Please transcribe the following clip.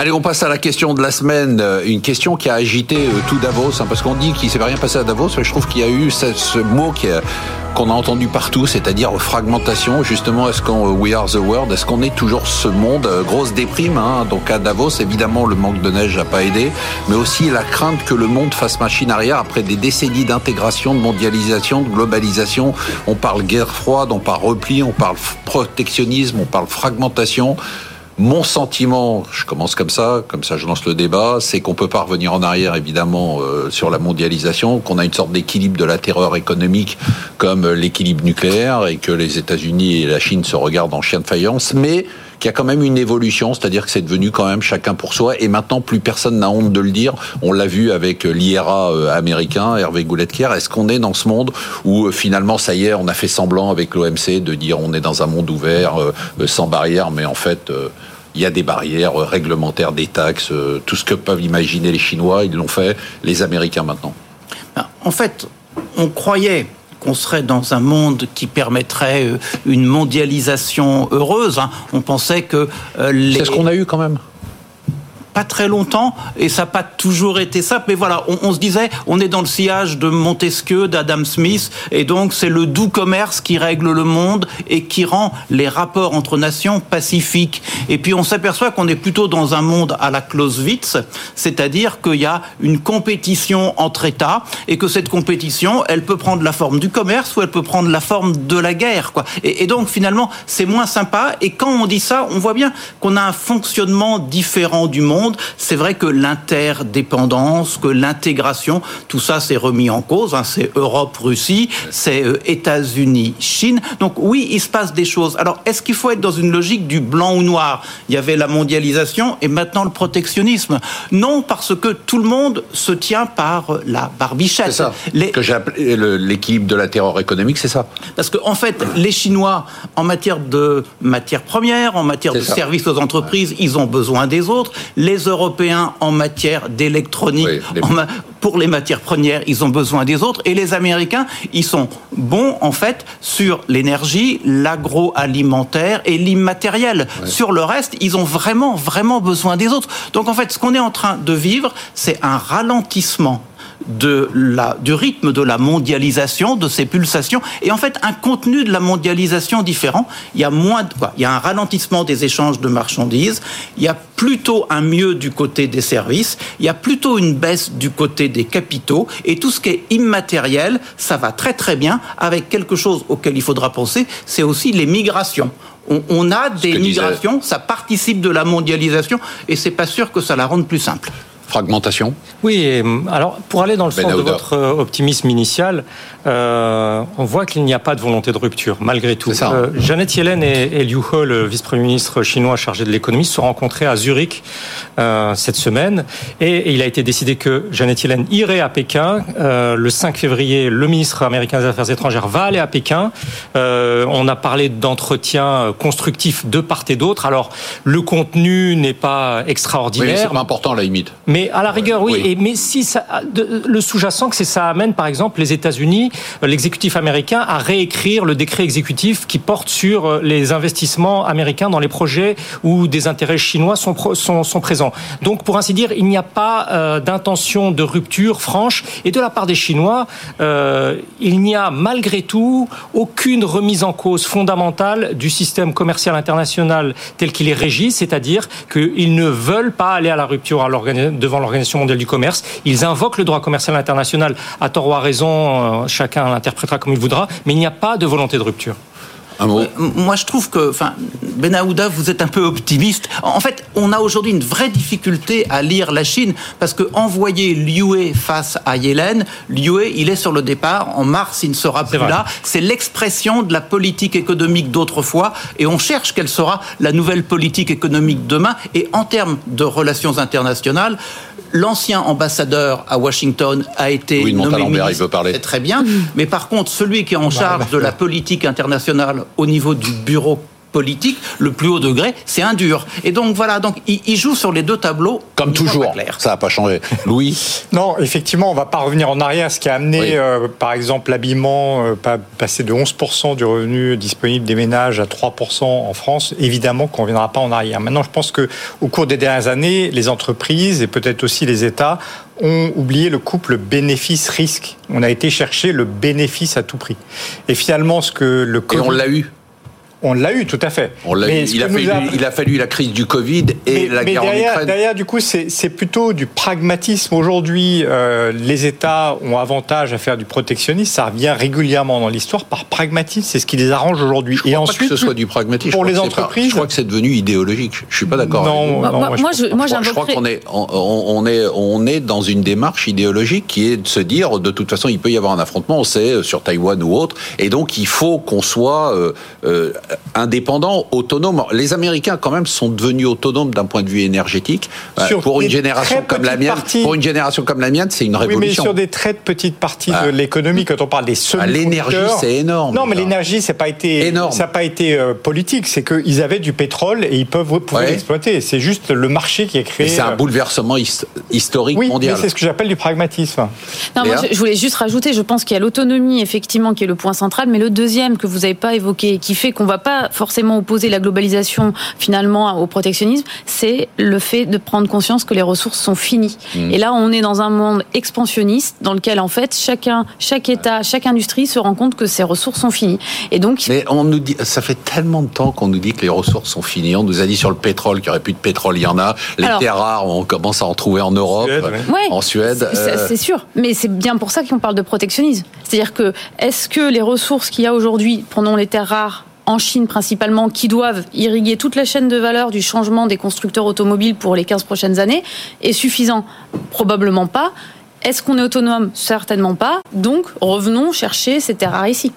Allez, on passe à la question de la semaine. Euh, une question qui a agité euh, tout Davos, hein, parce qu'on dit qu'il ne s'est rien passé à Davos, mais je trouve qu'il y a eu ce, mot qu'on a entendu partout, c'est-à-dire fragmentation. Justement, est-ce qu'on euh, we are the world Est-ce qu'on est toujours ce monde? Grosse déprime. Hein, donc à Davos, évidemment, le manque de neige n'a pas aidé, mais aussi la crainte que le monde fasse machine arrière après des décennies d'intégration, de mondialisation, de globalisation. On parle guerre froide, on parle repli, on parle protectionnisme, on parle fragmentation. Mon sentiment, je commence comme ça, comme ça je lance le débat, c'est qu'on peut pas revenir en arrière évidemment euh, sur la mondialisation, qu'on a une sorte d'équilibre de la terreur économique comme l'équilibre nucléaire et que les États-Unis et la Chine se regardent en chien de faïence, mais qu'il y a quand même une évolution, c'est-à-dire que c'est devenu quand même chacun pour soi, et maintenant plus personne n'a honte de le dire. On l'a vu avec l'IRA euh, américain, Hervé Gouletker. Est-ce qu'on est dans ce monde où euh, finalement, ça y est, on a fait semblant avec l'OMC de dire on est dans un monde ouvert, sans barrière, mais en fait il y a des barrières réglementaires, des taxes, euh, tout ce que peuvent imaginer les Chinois, ils l'ont fait, les Américains maintenant. Ben, en fait, on croyait qu'on serait dans un monde qui permettrait euh, une mondialisation heureuse. Hein. On pensait que euh, les... C'est ce qu'on a eu quand même pas très longtemps et ça n'a pas toujours été ça. Mais voilà, on, se disait, on est dans le sillage de Montesquieu, d'Adam Smith, et donc c'est le doux commerce qui règle le monde et qui rend les rapports entre nations pacifiques. Et puis on s'aperçoit qu'on est plutôt dans un monde à la Clausewitz, c'est-à-dire qu'il y a une compétition entre États et que cette compétition, elle peut prendre la forme du commerce ou elle peut prendre la forme de la guerre. Quoi. Et, et donc finalement, c'est moins sympa. Et quand on dit ça, on voit bien qu'on a un fonctionnement différent du monde c'est vrai que l'interdépendance, que l'intégration, tout ça s'est remis en cause. Hein. c'est Europe-Russie, c'est euh, États-Unis-Chine. Donc oui, il se passe des choses. Alors est-ce qu'il faut être dans une logique du blanc ou noir? Il y avait la mondialisation et maintenant le protectionnisme. Non, parce que tout le monde se tient par la barbichette. C'est ça. Que j'ai appelé l'équilibre de la terreur économique, c'est ça. Parce qu'en en fait, les Chinois, en matière de matières premières, en matière de services aux entreprises, ils ont besoin des autres les Européens en matière d'électronique, pour les matières premières, ils ont besoin des autres. Et les Américains, ils sont bons, en fait, sur l'énergie, l'agroalimentaire et l'immatériel. Sur le reste, ils ont vraiment, vraiment besoin des autres. Donc, en fait, ce qu'on est en train de vivre, c'est un ralentissement de la, du rythme de la mondialisation, de ces pulsations, et en fait un contenu de la mondialisation différent. Il y a moins de quoi Il y a un ralentissement des échanges de marchandises, il y a plutôt un mieux du côté des services, il y a plutôt une baisse du côté des capitaux, et tout ce qui est immatériel, ça va très très bien. Avec quelque chose auquel il faudra penser, c'est aussi les migrations. On, a des migrations, ça participe de la mondialisation, et c'est pas sûr que ça la rende plus simple fragmentation? Oui, alors pour aller dans le ben sens de votre euh, optimisme initial, euh, on voit qu'il n'y a pas de volonté de rupture, malgré tout. Euh, Janet Yellen et, Liu He, le vice-premier ministre chinois chargé de l'économie, se sont rencontrés à Zurich cette semaine, et, il a été décidé que Janet Yellen irait à Pékin. le 5 février, le ministre américain des Affaires étrangères va aller à Pékin. on a parlé d'entretiens constructifs de part et d'autre. Alors, le contenu n'est pas extraordinaire. Oui, c'est pas important, la limite. Mais mais à la rigueur, oui. Et, mais si ça, le sous-jacent, que c'est ça amène, par exemple, les États-Unis, euh, l'exécutif américain, à réécrire le décret exécutif qui porte sur euh, les investissements américains dans les projets où des intérêts chinois sont, présents. Donc, pour ainsi dire, il n'y a pas euh, d'intention de rupture franche. Et de la part des Chinois, il n'y a malgré tout aucune remise en cause fondamentale du système commercial international tel qu'il est régi, c'est-à-dire qu'ils ne veulent pas aller à la rupture devant l'Organisation mondiale du commerce. Ils invoquent le droit commercial international à tort ou à raison, euh, chacun l'interprétera comme il voudra, mais il n'y a pas de volonté de rupture. Euh, moi, je trouve que, enfin, Benahouda, vous êtes un peu optimiste. En fait, on a aujourd'hui une vraie difficulté à lire la Chine parce que envoyer Liu face à Yellen, Liu, il est sur le départ. En mars, il ne sera plus là. C'est l'expression de la politique économique d'autrefois et on cherche quelle sera la nouvelle politique économique demain. Et en termes de relations internationales, l'ancien ambassadeur à Washington a été nommé ministre. C'est très bien. Mais par contre, celui qui est en charge de la politique internationale au niveau du bureau politique, le plus haut degré, c'est un dur. Et donc voilà, donc il, joue sur les deux tableaux. Comme toujours, ça n'a pas changé. Louis Non, effectivement, on ne va pas revenir en arrière. Ce qui a amené, euh, par exemple, l'habillement, euh, passer de 11% du revenu disponible des ménages à 3% en France, évidemment qu'on ne reviendra pas en arrière. Maintenant, je pense qu'au cours des dernières années, les entreprises et peut-être aussi les États ont oublié le couple bénéfice-risque. On a été chercher le bénéfice à tout prix. Et finalement, ce que le. Et on l'a eu on l'a eu, tout à fait. On l'a eu. Il, a fallu, il a fallu la crise du Covid et la guerre derrière, en Ukraine. Derrière, du coup, c'est plutôt du pragmatisme. Aujourd'hui, euh, les États ont avantage à faire du protectionnisme. Ça revient régulièrement dans l'histoire par pragmatisme. C'est ce qui les arrange aujourd'hui. Et ensuite, pas que ce soit du pragmatisme. Pour les entreprises, je crois que c'est devenu idéologique. Je suis pas d'accord. Non, non, moi, moi, je, moi, je crois qu'on est, on, est, on est dans une démarche idéologique qui est de se dire, de toute façon, il peut y avoir un affrontement. On sait euh, sur Taïwan ou autre, et donc il faut qu'on soit euh, euh indépendant autonome. Les Américains, quand même, sont devenus autonomes d'un point de vue énergétique. Euh, pour une génération comme la mienne, pour une génération comme la mienne, c'est une révolution. Oui, mais sur des très petites parties de l'économie, quand on parle des semi ah, L'énergie, c'est énorme. Non, mais l'énergie, c'est pas été énorme. Ça n'a pas été euh, politique. C'est qu'ils avaient du pétrole et ils peuvent pouvoir l'exploiter. C'est juste le marché qui est créé. C'est un euh, bouleversement historique oui, mondial. c'est ce que j'appelle du pragmatisme. Non, moi, je, voulais juste rajouter. Je pense qu'il y a l'autonomie, effectivement, qui est le point central, mais le deuxième que vous n'avez pas évoqué, qui fait qu'on va pas forcément opposer la globalisation finalement au protectionnisme, c'est le fait de prendre conscience que les ressources sont finies. Mm. Et là, on est dans un monde expansionniste dans lequel en fait chacun, chaque État, chaque industrie se rend compte que ses ressources sont finies. Et donc, mais on nous dit, ça fait tellement de temps qu'on nous dit que les ressources sont finies. On nous a dit sur le pétrole qu'il n'y aurait plus de pétrole, il y en a. Les terres rares, on commence à en trouver en Europe, en Suède. C'est euh, sûr, mais c'est bien pour ça qu'on parle de protectionnisme. C'est-à-dire que est-ce que les ressources qu'il y a aujourd'hui, prenons les terres rares, en Chine principalement, qui doivent irriguer toute la chaîne de valeur du changement des constructeurs automobiles pour les 15 prochaines années, est suffisant? Probablement pas. Est-ce qu'on est autonome? Certainement pas. Donc, revenons chercher ces terres ici.